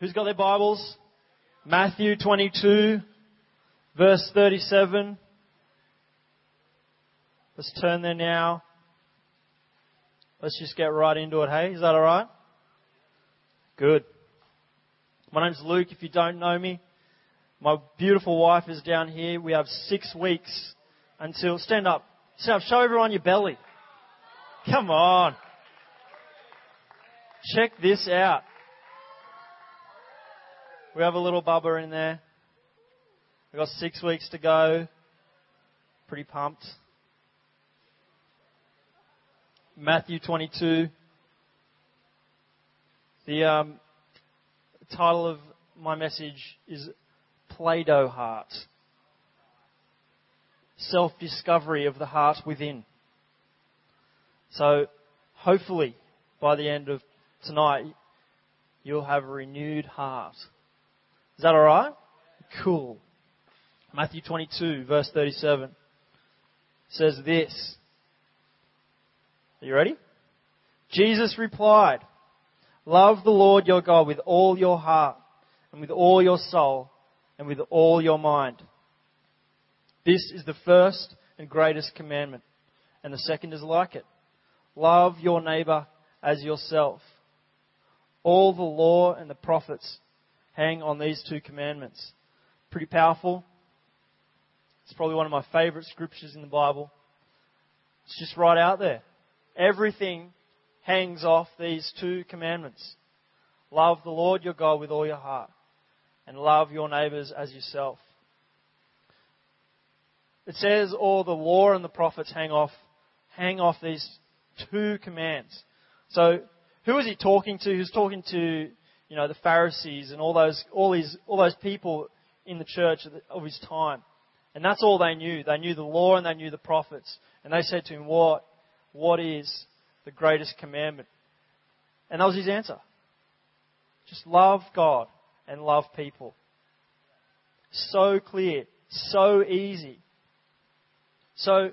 Who's got their Bibles? Matthew 22, verse 37. Let's turn there now. Let's just get right into it, hey? Is that alright? Good. My name's Luke, if you don't know me. My beautiful wife is down here. We have six weeks until, stand up, stand up, show everyone your belly. Come on. Check this out. We have a little bubba in there. We've got six weeks to go. Pretty pumped. Matthew 22. The um, title of my message is Play Doh Heart. Self discovery of the heart within. So, hopefully, by the end of tonight, you'll have a renewed heart. Is that alright? Cool. Matthew 22, verse 37 says this. Are you ready? Jesus replied, Love the Lord your God with all your heart and with all your soul and with all your mind. This is the first and greatest commandment, and the second is like it. Love your neighbor as yourself. All the law and the prophets hang on these two commandments. Pretty powerful. It's probably one of my favorite scriptures in the Bible. It's just right out there. Everything hangs off these two commandments. Love the Lord your God with all your heart and love your neighbors as yourself. It says all the law and the prophets hang off, hang off these two commands. So, who is he talking to? He's talking to, you know, the Pharisees and all those, all these, all those people in the church of his time. And that's all they knew. They knew the law and they knew the prophets. And they said to him, what, what is the greatest commandment? And that was his answer. Just love God and love people. So clear. So easy. So,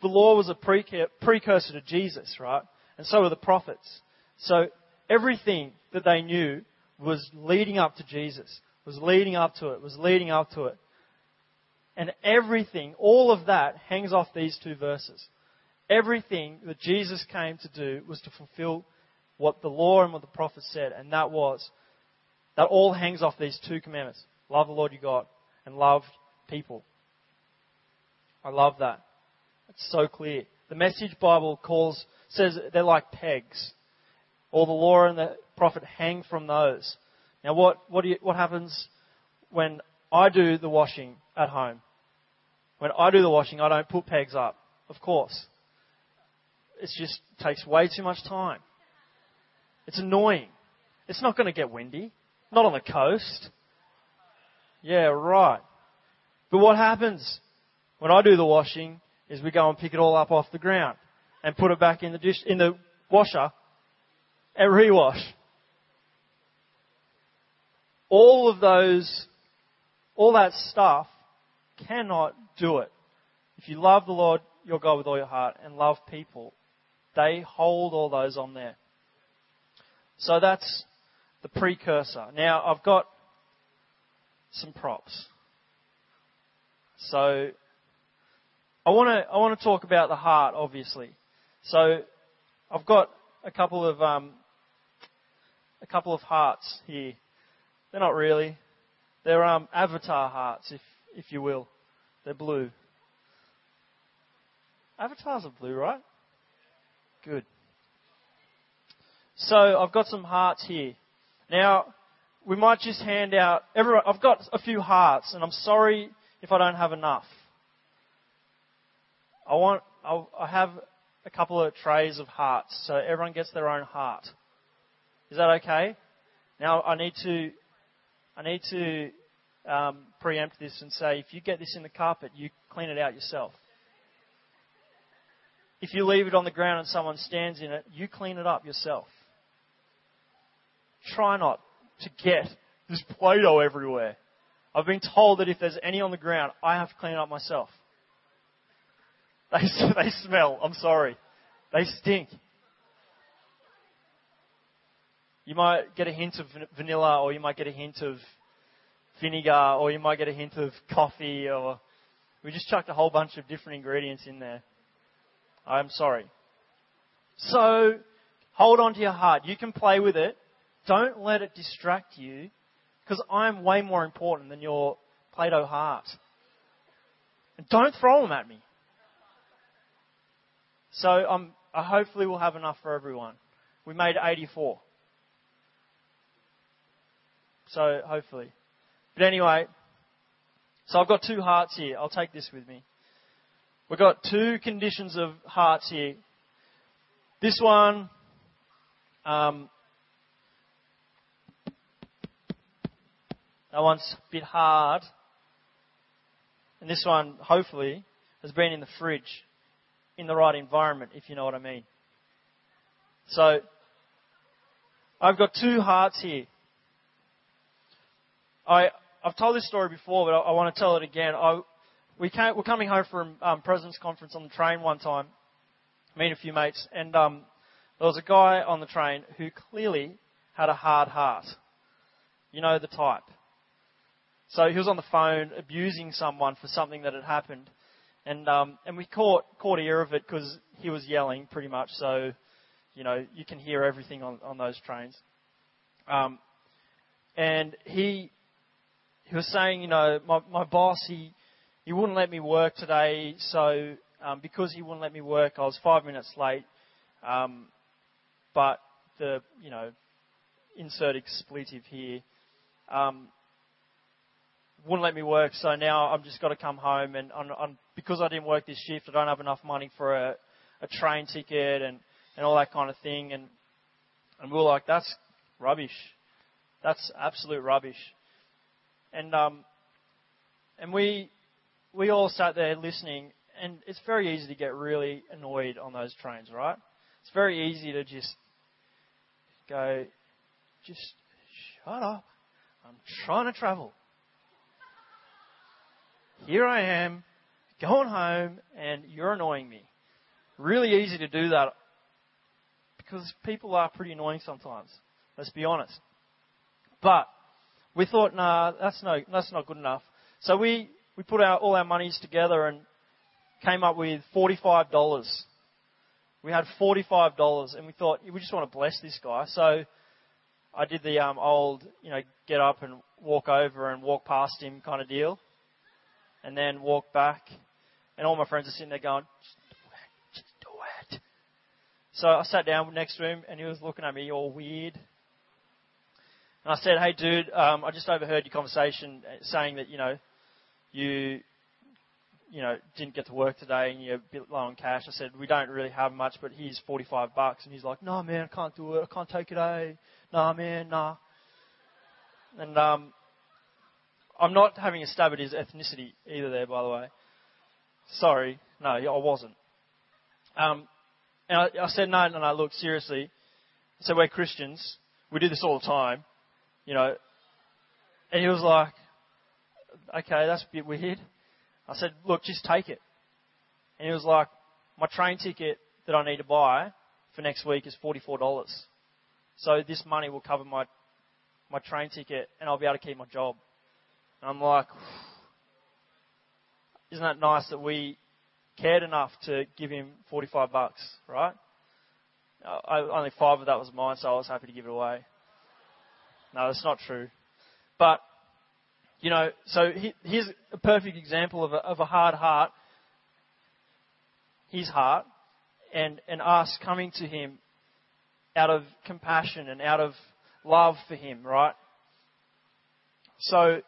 the law was a precursor to Jesus, right? And so were the prophets. So, everything that they knew was leading up to Jesus, was leading up to it, was leading up to it. And everything, all of that hangs off these two verses. Everything that Jesus came to do was to fulfill what the law and what the prophets said, and that was that all hangs off these two commandments love the Lord your God and love people. I love that. It's so clear. The Message Bible calls says they're like pegs. All the law and the prophet hang from those. Now, what what, you, what happens when I do the washing at home? When I do the washing, I don't put pegs up, of course. It just takes way too much time. It's annoying. It's not going to get windy. Not on the coast. Yeah, right. But what happens when I do the washing is we go and pick it all up off the ground and put it back in the dish, in the washer and rewash. All of those, all that stuff cannot do it. If you love the Lord your God with all your heart and love people, they hold all those on there. So that's the precursor. Now I've got some props. So I want to I want to talk about the heart, obviously. So I've got a couple of um, couple of hearts here. They're not really. They're um, avatar hearts, if if you will. They're blue. Avatars are blue, right? Good. So I've got some hearts here. Now we might just hand out. Everyone, I've got a few hearts, and I'm sorry if I don't have enough. I want, I'll, I have a couple of trays of hearts, so everyone gets their own heart. Is that okay? Now I need to, I need to um, preempt this and say, if you get this in the carpet, you clean it out yourself. If you leave it on the ground and someone stands in it, you clean it up yourself. Try not to get this Play-Doh everywhere. I've been told that if there's any on the ground, I have to clean it up myself. They, they smell. I'm sorry. They stink. You might get a hint of vanilla, or you might get a hint of vinegar, or you might get a hint of coffee, or we just chucked a whole bunch of different ingredients in there. I'm sorry. So, hold on to your heart. You can play with it. Don't let it distract you, because I'm way more important than your Play Doh heart. And don't throw them at me. So um, I hopefully we'll have enough for everyone. We made 84. So hopefully. But anyway, so I've got two hearts here. I'll take this with me. We've got two conditions of hearts here. This one, um, that one's a bit hard. And this one, hopefully, has been in the fridge in the right environment, if you know what I mean. So, I've got two hearts here. I, I've told this story before, but I, I want to tell it again. I, we came, we're coming home from um, President's Conference on the train one time, me and a few mates, and um, there was a guy on the train who clearly had a hard heart. You know the type. So he was on the phone abusing someone for something that had happened, and um, and we caught caught ear of it because he was yelling pretty much. So, you know, you can hear everything on on those trains. Um, and he he was saying, you know, my my boss he he wouldn't let me work today, so um, because he wouldn't let me work, I was five minutes late. Um, but the you know insert expletive here. Um, wouldn't let me work, so now I've just got to come home and I'm, I'm, because I didn't work this shift, I don't have enough money for a, a train ticket and, and all that kind of thing. And, and we were like, that's rubbish. That's absolute rubbish. And, um, and we, we all sat there listening and it's very easy to get really annoyed on those trains, right? It's very easy to just go, just shut up. I'm trying to travel here I am, going home, and you're annoying me. Really easy to do that because people are pretty annoying sometimes. Let's be honest. But we thought, nah, that's no, that's not good enough. So we we put our, all our monies together and came up with forty-five dollars. We had forty-five dollars, and we thought we just want to bless this guy. So I did the um, old, you know, get up and walk over and walk past him kind of deal and then walk back. And all my friends are sitting there going, just do it, just do it. So I sat down next to him and he was looking at me all weird. And I said, hey dude, um, I just overheard your conversation saying that, you know, you, you know, didn't get to work today and you're a bit low on cash. I said, we don't really have much, but here's 45 bucks. And he's like, no man, I can't do it. I can't take it, eh? Nah man, nah. And, um, I'm not having a stab at his ethnicity either there, by the way. Sorry. No, I wasn't. Um, and I, I said, no, no, no, look, seriously. I said, we're Christians. We do this all the time. You know. And he was like, okay, that's a bit weird. I said, look, just take it. And he was like, my train ticket that I need to buy for next week is $44. So this money will cover my, my train ticket and I'll be able to keep my job. And I'm like, isn't that nice that we cared enough to give him 45 bucks, right? Uh, I, only five of that was mine, so I was happy to give it away. No, that's not true. But, you know, so he, here's a perfect example of a, of a hard heart. His heart, and, and us coming to him out of compassion and out of love for him, right? So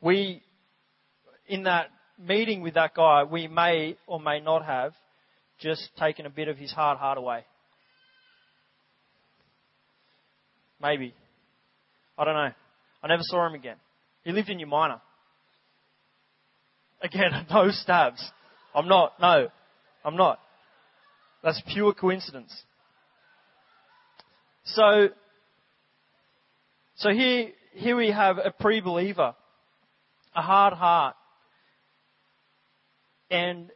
we, in that meeting with that guy, we may or may not have just taken a bit of his hard heart away. Maybe. I don't know. I never saw him again. He lived in Umina. Again, no stabs. I'm not. No, I'm not. That's pure coincidence. So, so here, here we have a pre-believer a hard heart. And,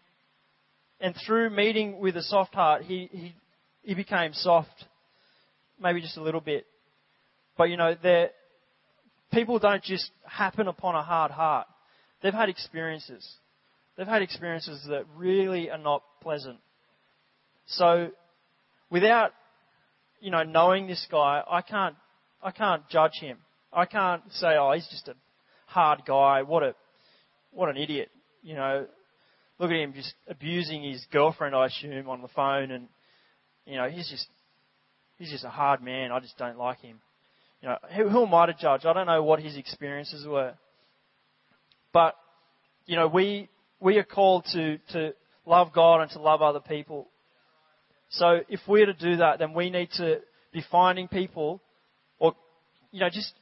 and through meeting with a soft heart, he, he, he became soft, maybe just a little bit. But you know, people don't just happen upon a hard heart. They've had experiences. They've had experiences that really are not pleasant. So, without, you know, knowing this guy, I can't, I can't judge him. I can't say, oh, he's just a hard guy. What a, what an idiot. You know, look at him just abusing his girlfriend, I assume, on the phone, and you know, he's just, he's just a hard man. I just don't like him. You know, who, who am I to judge? I don't know what his experiences were. But, you know, we, we are called to, to love God and to love other people. So if we're to do that, then we need to be finding people, or, you know, just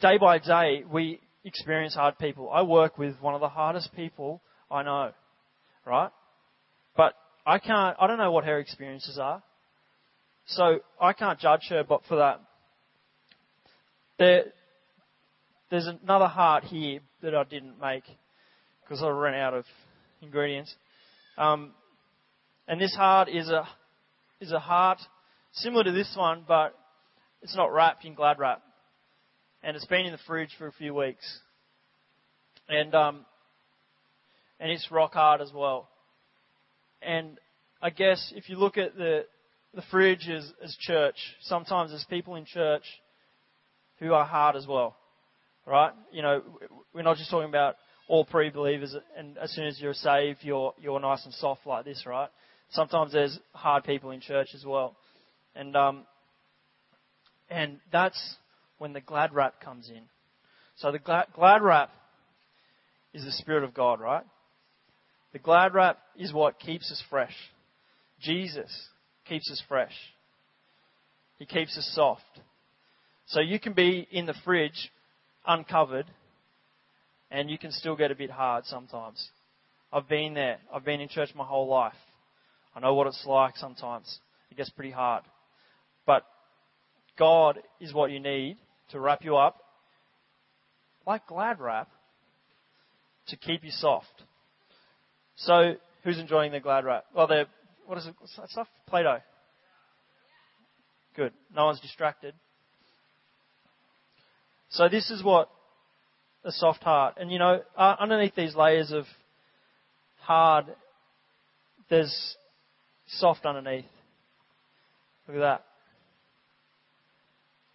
day by day, we experience hard people. I work with one of the hardest people I know, right? But I can't, I don't know what her experiences are. So I can't judge her, but for that, there, there's another heart here that I didn't make because I ran out of ingredients. Um, and this heart is a is a heart similar to this one, but it's not wrapped in glad wrap, and it's been in the fridge for a few weeks, and um, and it's rock hard as well. And I guess if you look at the the fridge as, as church, sometimes there's people in church who are hard as well. Right? You know, we're not just talking about all pre-believers and as soon as you're saved, you're, you're nice and soft like this, right? Sometimes there's hard people in church as well. And, um, and that's when the glad wrap comes in. So the glad, glad wrap is the Spirit of God, right? The glad wrap is what keeps us fresh. Jesus keeps us fresh. He keeps us soft. So you can be in the fridge uncovered and you can still get a bit hard sometimes. I've been there. I've been in church my whole life. I know what it's like sometimes. It gets pretty hard. But God is what you need to wrap you up like glad wrap to keep you soft. So, who's enjoying the glad wrap? Well, they're, what is it? What's stuff? Play Doh. Good. No one's distracted. So this is what a soft heart. And you know, uh, underneath these layers of hard, there's soft underneath. Look at that.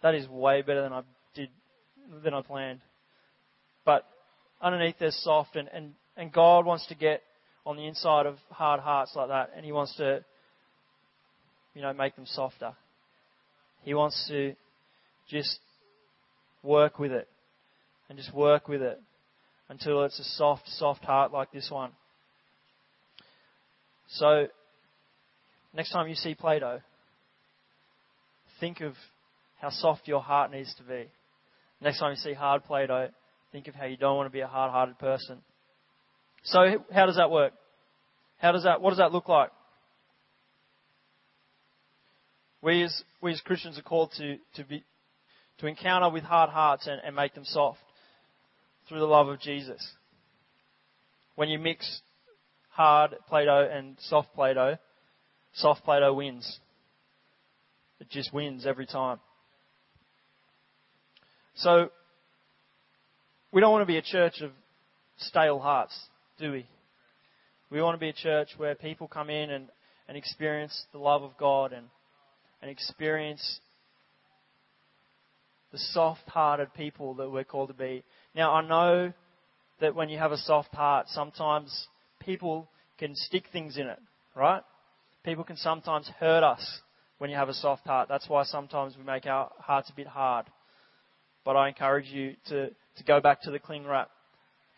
That is way better than I did, than I planned. But underneath there's soft and, and, and God wants to get on the inside of hard hearts like that and He wants to, you know, make them softer. He wants to just work with it. And just work with it until it's a soft, soft heart like this one. So, next time you see Play Doh, think of how soft your heart needs to be. Next time you see hard Play Doh, think of how you don't want to be a hard hearted person. So, how does that work? How does that, what does that look like? We as, we as Christians are called to, to be, to encounter with hard hearts and, and make them soft through the love of Jesus. When you mix hard Play-Doh and soft Play-Doh, soft Play-Doh wins. It just wins every time. So, we don't want to be a church of stale hearts, do we? We want to be a church where people come in and, and experience the love of God and, and experience the soft hearted people that we're called to be. Now, I know that when you have a soft heart, sometimes people can stick things in it, right? People can sometimes hurt us when you have a soft heart. That's why sometimes we make our hearts a bit hard. But I encourage you to, to go back to the cling wrap,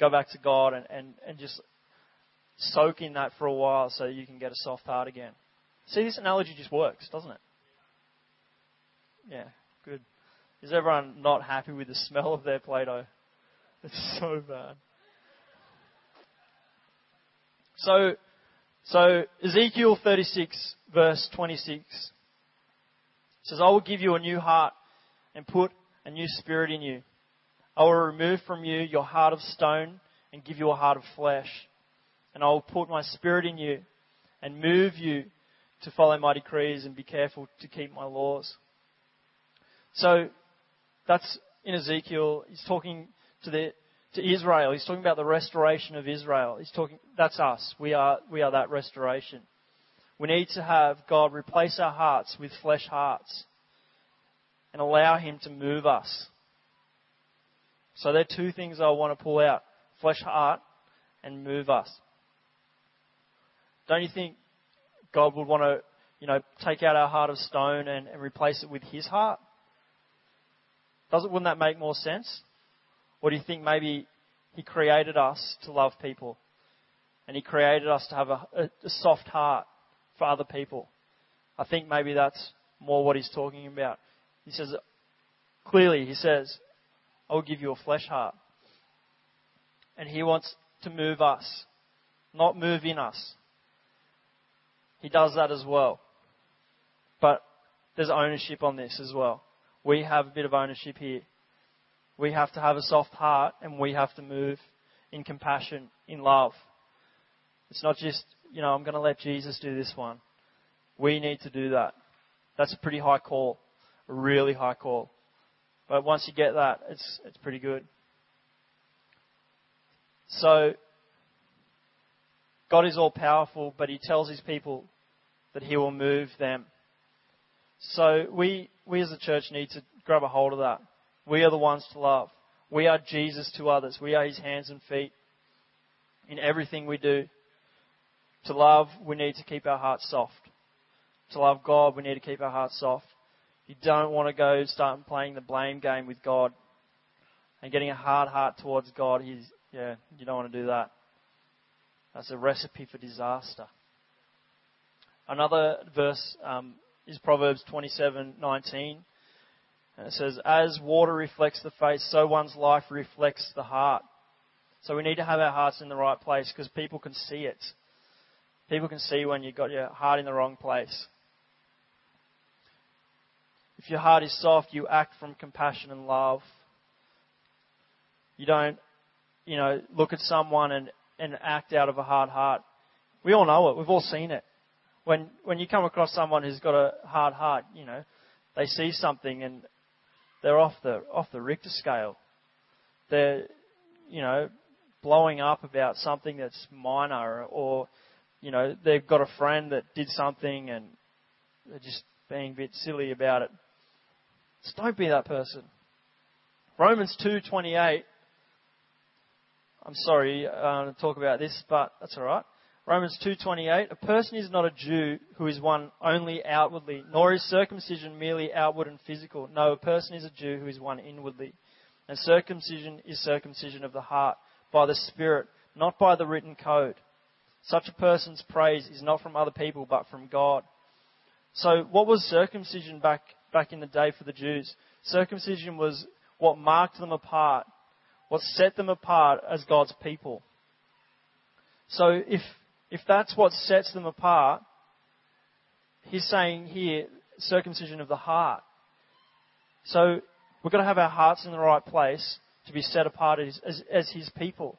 go back to God, and, and, and just soak in that for a while so you can get a soft heart again. See, this analogy just works, doesn't it? Yeah, good. Is everyone not happy with the smell of their Play Doh? It's so bad. So, so Ezekiel 36 verse 26 says, I will give you a new heart and put a new spirit in you. I will remove from you your heart of stone and give you a heart of flesh. And I will put my spirit in you and move you to follow my decrees and be careful to keep my laws. So that's in Ezekiel. He's talking to the to Israel. He's talking about the restoration of Israel. He's talking that's us. We are we are that restoration. We need to have God replace our hearts with flesh hearts and allow him to move us. So there are two things I want to pull out. Flesh heart and move us. Don't you think God would want to, you know, take out our heart of stone and, and replace it with his heart? Does it, wouldn't that make more sense? Or do you think maybe He created us to love people? And He created us to have a, a, a soft heart for other people? I think maybe that's more what He's talking about. He says, clearly, He says, I will give you a flesh heart. And He wants to move us, not move in us. He does that as well. But there's ownership on this as well. We have a bit of ownership here. We have to have a soft heart and we have to move in compassion, in love. It's not just, you know, I'm going to let Jesus do this one. We need to do that. That's a pretty high call, a really high call. But once you get that, it's, it's pretty good. So, God is all powerful, but He tells His people that He will move them. So we, we as a church need to grab a hold of that. We are the ones to love. We are Jesus to others. We are his hands and feet in everything we do. To love, we need to keep our hearts soft. To love God, we need to keep our hearts soft. You don't want to go start playing the blame game with God and getting a hard heart towards God. He's, yeah, you don't want to do that. That's a recipe for disaster. Another verse um, is Proverbs 27:19. And it says, As water reflects the face, so one's life reflects the heart. So we need to have our hearts in the right place because people can see it. People can see when you've got your heart in the wrong place. If your heart is soft, you act from compassion and love. You don't, you know, look at someone and, and act out of a hard heart. We all know it. We've all seen it. When, when you come across someone who's got a hard heart, you know, they see something and they're off the off the Richter scale. They're you know blowing up about something that's minor, or you know they've got a friend that did something and they're just being a bit silly about it. Don't be that person. Romans two twenty eight. I'm sorry uh, to talk about this, but that's all right. Romans 2:28 A person is not a Jew who is one only outwardly, nor is circumcision merely outward and physical. No, a person is a Jew who is one inwardly. And circumcision is circumcision of the heart by the Spirit, not by the written code. Such a person's praise is not from other people but from God. So what was circumcision back back in the day for the Jews? Circumcision was what marked them apart, what set them apart as God's people. So if if that's what sets them apart, he's saying here, circumcision of the heart. So we've got to have our hearts in the right place to be set apart as, as, as his people.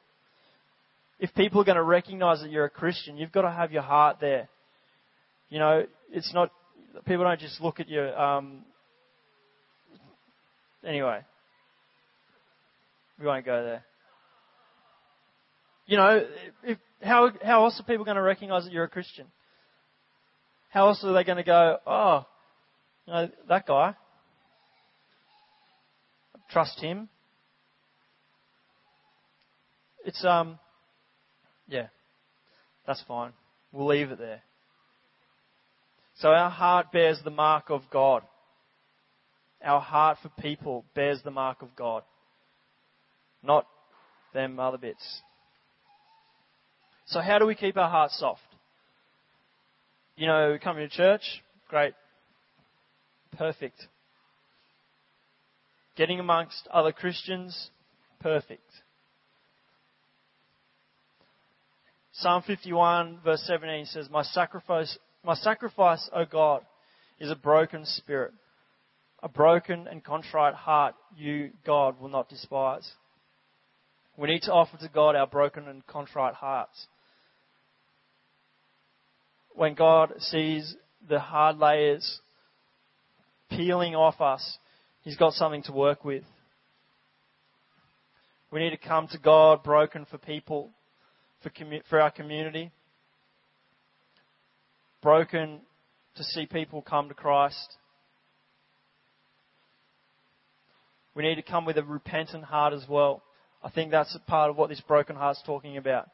If people are going to recognize that you're a Christian, you've got to have your heart there. You know, it's not, people don't just look at you. Um, anyway, we won't go there. You know, if how, how else are people going to recognize that you're a Christian? How else are they going to go, oh, you know, that guy, trust him? It's, um, yeah, that's fine. We'll leave it there. So our heart bears the mark of God. Our heart for people bears the mark of God. Not them other bits. So how do we keep our hearts soft? You know, coming to church, great. Perfect. Getting amongst other Christians, perfect. Psalm 51 verse 17 says, My sacrifice, my sacrifice, O God, is a broken spirit. A broken and contrite heart you, God, will not despise. We need to offer to God our broken and contrite hearts when God sees the hard layers peeling off us, He's got something to work with. We need to come to God broken for people, for, commu- for our community, broken to see people come to Christ. We need to come with a repentant heart as well. I think that's part of what this broken heart's talking about.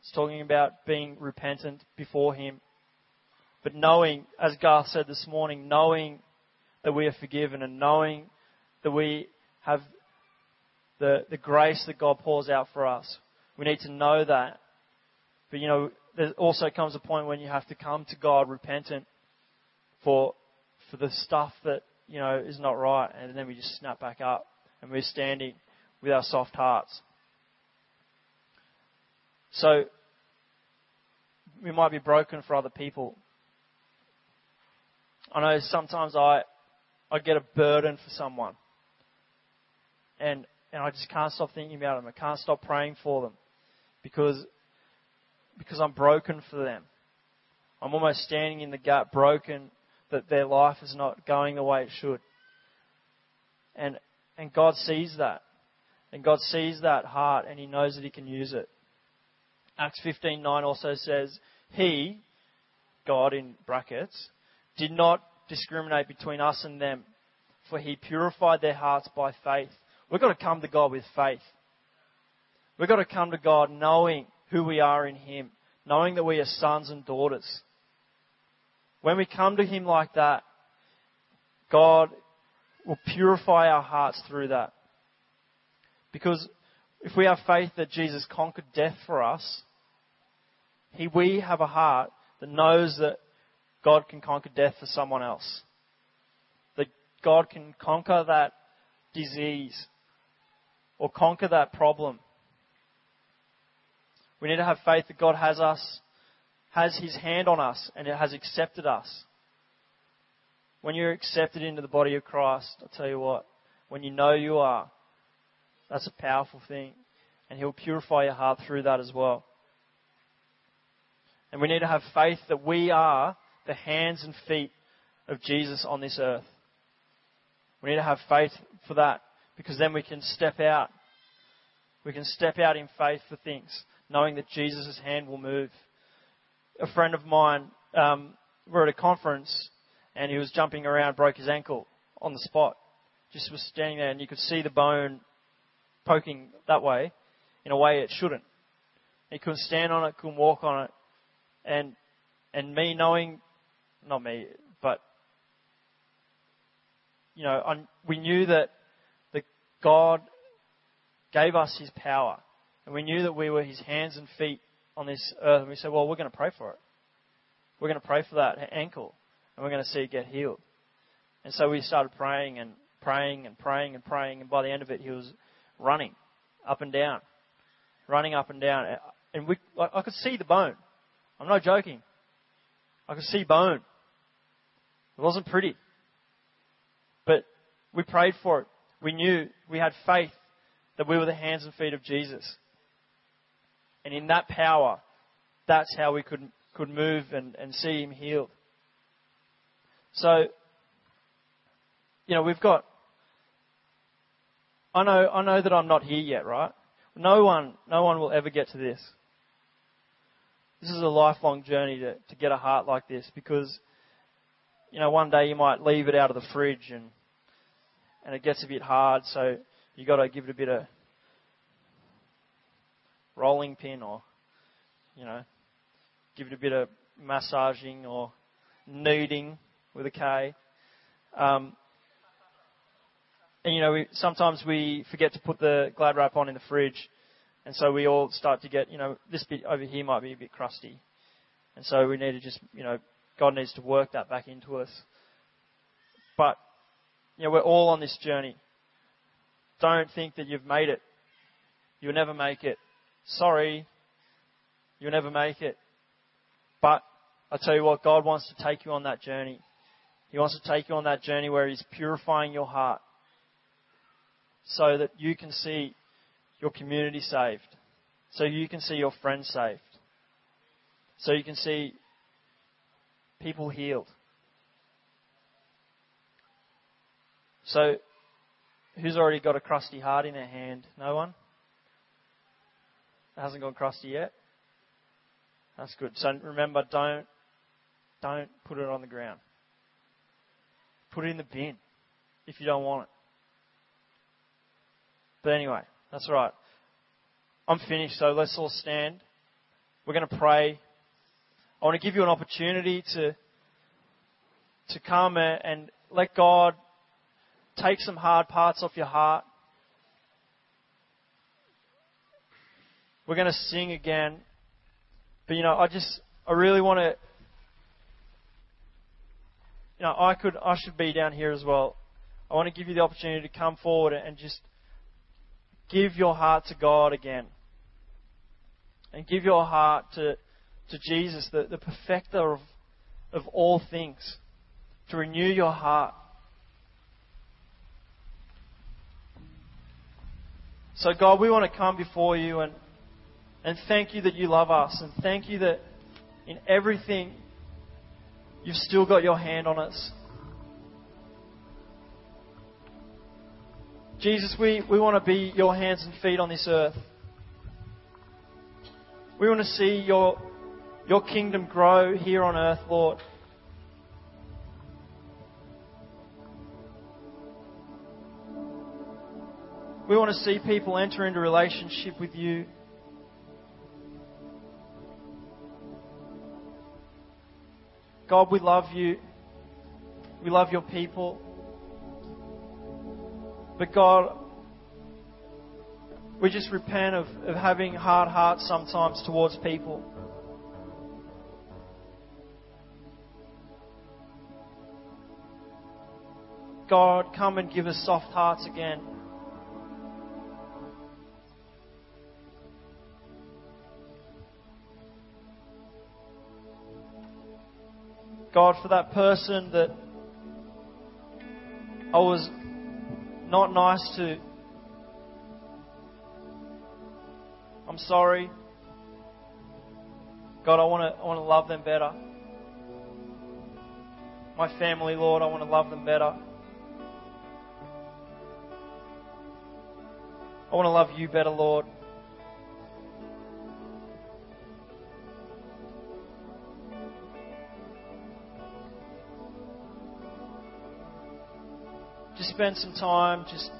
It's talking about being repentant before Him. But knowing, as Garth said this morning, knowing that we are forgiven and knowing that we have the, the grace that God pours out for us. We need to know that. But you know, there also comes a point when you have to come to God repentant for for the stuff that, you know, is not right and then we just snap back up and we're standing with our soft hearts. So we might be broken for other people. I know sometimes I I get a burden for someone. And and I just can't stop thinking about them. I can't stop praying for them because because I'm broken for them. I'm almost standing in the gap, broken that their life is not going the way it should. And and God sees that. And God sees that heart and He knows that He can use it. Acts 15:9 also says, He, God in brackets, did not discriminate between us and them, for He purified their hearts by faith. We've got to come to God with faith. We've got to come to God knowing who we are in Him, knowing that we are sons and daughters. When we come to Him like that, God will purify our hearts through that. Because if we have faith that Jesus conquered death for us, he, we have a heart that knows that God can conquer death for someone else. That God can conquer that disease or conquer that problem. We need to have faith that God has us, has His hand on us, and it has accepted us. When you're accepted into the body of Christ, I'll tell you what, when you know you are, that's a powerful thing. And He'll purify your heart through that as well. And we need to have faith that we are the hands and feet of Jesus on this earth. We need to have faith for that because then we can step out. We can step out in faith for things, knowing that Jesus' hand will move. A friend of mine, um, we're at a conference and he was jumping around, broke his ankle on the spot. Just was standing there and you could see the bone poking that way in a way it shouldn't. He couldn't stand on it, couldn't walk on it. And, and me knowing, not me, but, you know, we knew that, that God gave us His power. And we knew that we were His hands and feet on this earth. And we said, well, we're going to pray for it. We're going to pray for that ankle. And we're going to see it get healed. And so we started praying and praying and praying and praying. And by the end of it, he was running up and down, running up and down. And we, I could see the bone. I'm not joking. I could see bone. It wasn't pretty. But we prayed for it. We knew, we had faith that we were the hands and feet of Jesus. And in that power, that's how we could, could move and, and see him healed. So, you know, we've got, I know, I know that I'm not here yet, right? No one, no one will ever get to this. This is a lifelong journey to, to get a heart like this because, you know, one day you might leave it out of the fridge and, and it gets a bit hard, so you got to give it a bit of rolling pin or, you know, give it a bit of massaging or kneading with a K. Um, and you know, we, sometimes we forget to put the glad wrap on in the fridge, and so we all start to get, you know, this bit over here might be a bit crusty, and so we need to just, you know, God needs to work that back into us. But, you know, we're all on this journey. Don't think that you've made it. You'll never make it. Sorry, you'll never make it. But I tell you what, God wants to take you on that journey. He wants to take you on that journey where He's purifying your heart so that you can see your community saved, so you can see your friends saved, so you can see people healed. So who's already got a crusty heart in their hand? No one? It hasn't gone crusty yet? That's good. So remember, don't, don't put it on the ground. Put it in the bin if you don't want it. But anyway, that's all right. I'm finished, so let's all stand. We're going to pray. I want to give you an opportunity to, to come and let God take some hard parts off your heart. We're going to sing again. But you know, I just, I really want to, you know, I could, I should be down here as well. I want to give you the opportunity to come forward and just give your heart to God again. And give your heart to, to Jesus, the, the perfecter of, of all things. To renew your heart. So, God, we want to come before you and, and thank you that you love us. And thank you that in everything, you've still got your hand on us. Jesus, we, we want to be your hands and feet on this earth. We want to see your, your kingdom grow here on earth, Lord. We want to see people enter into relationship with you. God, we love you. We love your people. But God, we just repent of, of having hard hearts sometimes towards people. God, come and give us soft hearts again. God, for that person that I was not nice to. I'm sorry. God, I want to I want to love them better. My family, Lord, I want to love them better. I want to love you better, Lord. just spend some time just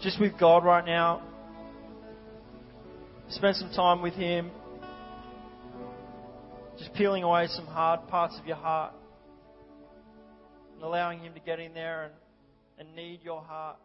just with God right now. Spend some time with Him. Just peeling away some hard parts of your heart. And allowing Him to get in there and, and knead your heart.